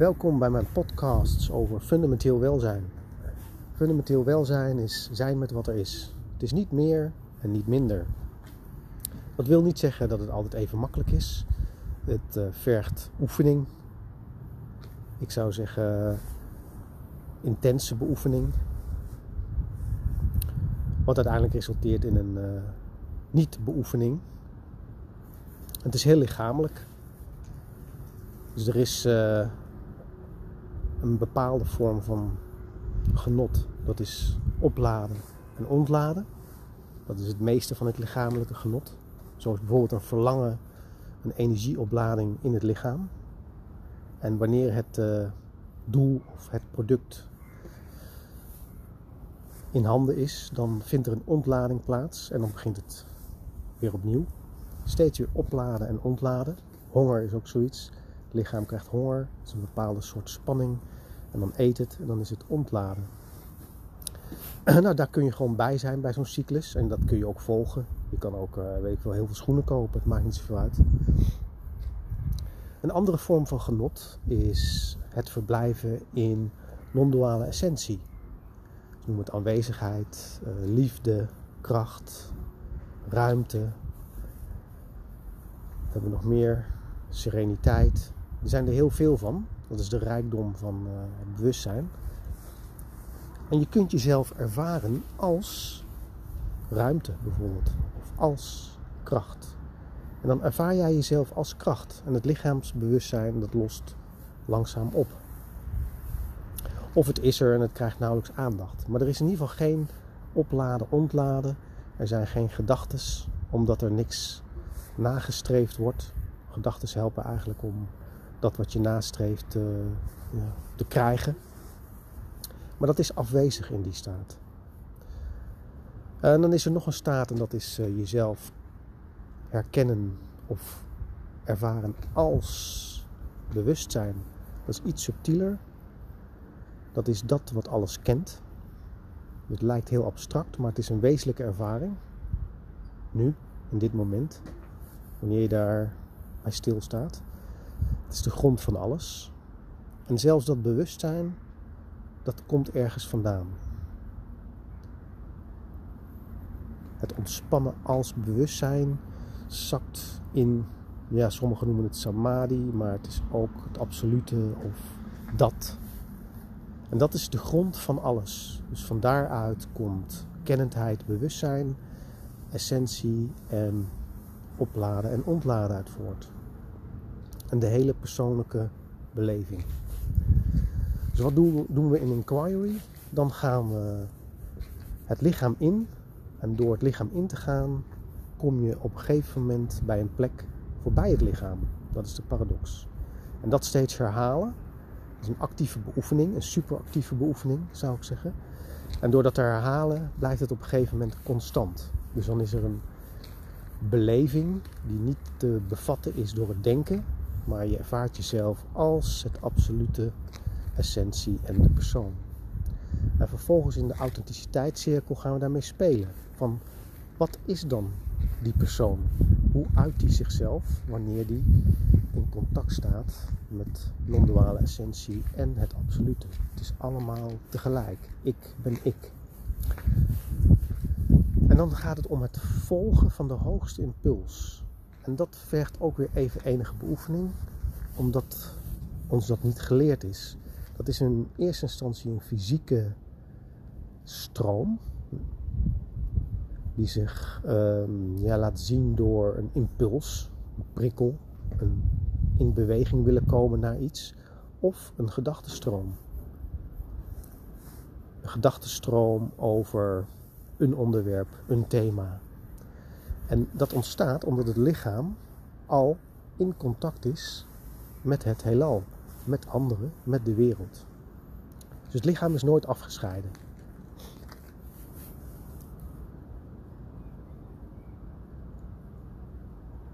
Welkom bij mijn podcasts over fundamenteel welzijn. Fundamenteel welzijn is zijn met wat er is. Het is niet meer en niet minder. Dat wil niet zeggen dat het altijd even makkelijk is. Het uh, vergt oefening. Ik zou zeggen intense beoefening. Wat uiteindelijk resulteert in een uh, niet-beoefening. Het is heel lichamelijk. Dus er is uh, een bepaalde vorm van genot. Dat is opladen en ontladen. Dat is het meeste van het lichamelijke genot. Zoals bijvoorbeeld een verlangen, een energieoplading in het lichaam. En wanneer het uh, doel of het product in handen is, dan vindt er een ontlading plaats en dan begint het weer opnieuw. Steeds weer opladen en ontladen. Honger is ook zoiets. Het lichaam krijgt honger, het is een bepaalde soort spanning. En dan eet het en dan is het ontladen. nou, daar kun je gewoon bij zijn bij zo'n cyclus. En dat kun je ook volgen. Je kan ook, uh, weet ik wel, heel veel schoenen kopen. Het maakt niet zoveel uit. Een andere vorm van genot is het verblijven in non-duale essentie. Dus noem het aanwezigheid, uh, liefde, kracht, ruimte. Wat hebben we nog meer? Sereniteit. Er zijn er heel veel van. Dat is de rijkdom van uh, het bewustzijn. En je kunt jezelf ervaren als ruimte bijvoorbeeld. Of als kracht. En dan ervaar jij jezelf als kracht. En het lichaamsbewustzijn dat lost langzaam op. Of het is er en het krijgt nauwelijks aandacht. Maar er is in ieder geval geen opladen, ontladen. Er zijn geen gedachten, omdat er niks nagestreefd wordt. Gedachten helpen eigenlijk om dat wat je nastreeft ja, te krijgen. Maar dat is afwezig in die staat. En dan is er nog een staat en dat is uh, jezelf herkennen of ervaren als bewustzijn. Dat is iets subtieler. Dat is dat wat alles kent. Het lijkt heel abstract, maar het is een wezenlijke ervaring. Nu, in dit moment, wanneer je daar bij stilstaat. Het is de grond van alles. En zelfs dat bewustzijn, dat komt ergens vandaan. Het ontspannen als bewustzijn zakt in, ja, sommigen noemen het samadhi, maar het is ook het absolute of dat. En dat is de grond van alles. Dus van daaruit komt kennendheid, bewustzijn, essentie en opladen en ontladen uit voort. En de hele persoonlijke beleving. Dus wat doen, we in inquiry? Dan gaan we het lichaam in. En door het lichaam in te gaan, kom je op een gegeven moment bij een plek voorbij het lichaam. Dat is de paradox. En dat steeds herhalen. Dat is een actieve beoefening, een superactieve beoefening zou ik zeggen. En door dat te herhalen blijft het op een gegeven moment constant. Dus dan is er een beleving die niet te bevatten is door het denken, maar je ervaart jezelf als het absolute essentie en de persoon. En vervolgens in de authenticiteitscirkel gaan we daarmee spelen. Van wat is dan die persoon? Hoe uit die zichzelf wanneer die in contact staat met non-duale essentie en het absolute? Het is allemaal tegelijk. Ik ben ik. En dan gaat het om het volgen van de hoogste impuls. En dat vergt ook weer even enige beoefening, omdat ons dat niet geleerd is. Dat is in eerste instantie een fysieke stroom, die zich um, ja, laat zien door een impuls, een prikkel, een in beweging willen komen naar iets, of een gedachtenstroom. Een gedachtenstroom over een onderwerp, een thema. En dat ontstaat omdat het lichaam al in contact is met het heelal, met anderen, met de wereld. Dus het lichaam is nooit afgescheiden.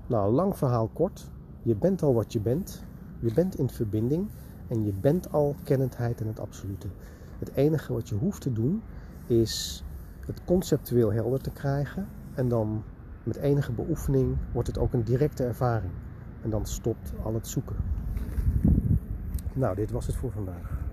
Nou, lang verhaal kort. Je bent al wat je bent. Je bent in verbinding en je bent al kennendheid en het absolute. Het enige wat je hoeft te doen is het conceptueel helder te krijgen. En dan met enige beoefening wordt het ook een directe ervaring. En dan stopt al het zoeken. Nou, dit was het voor vandaag.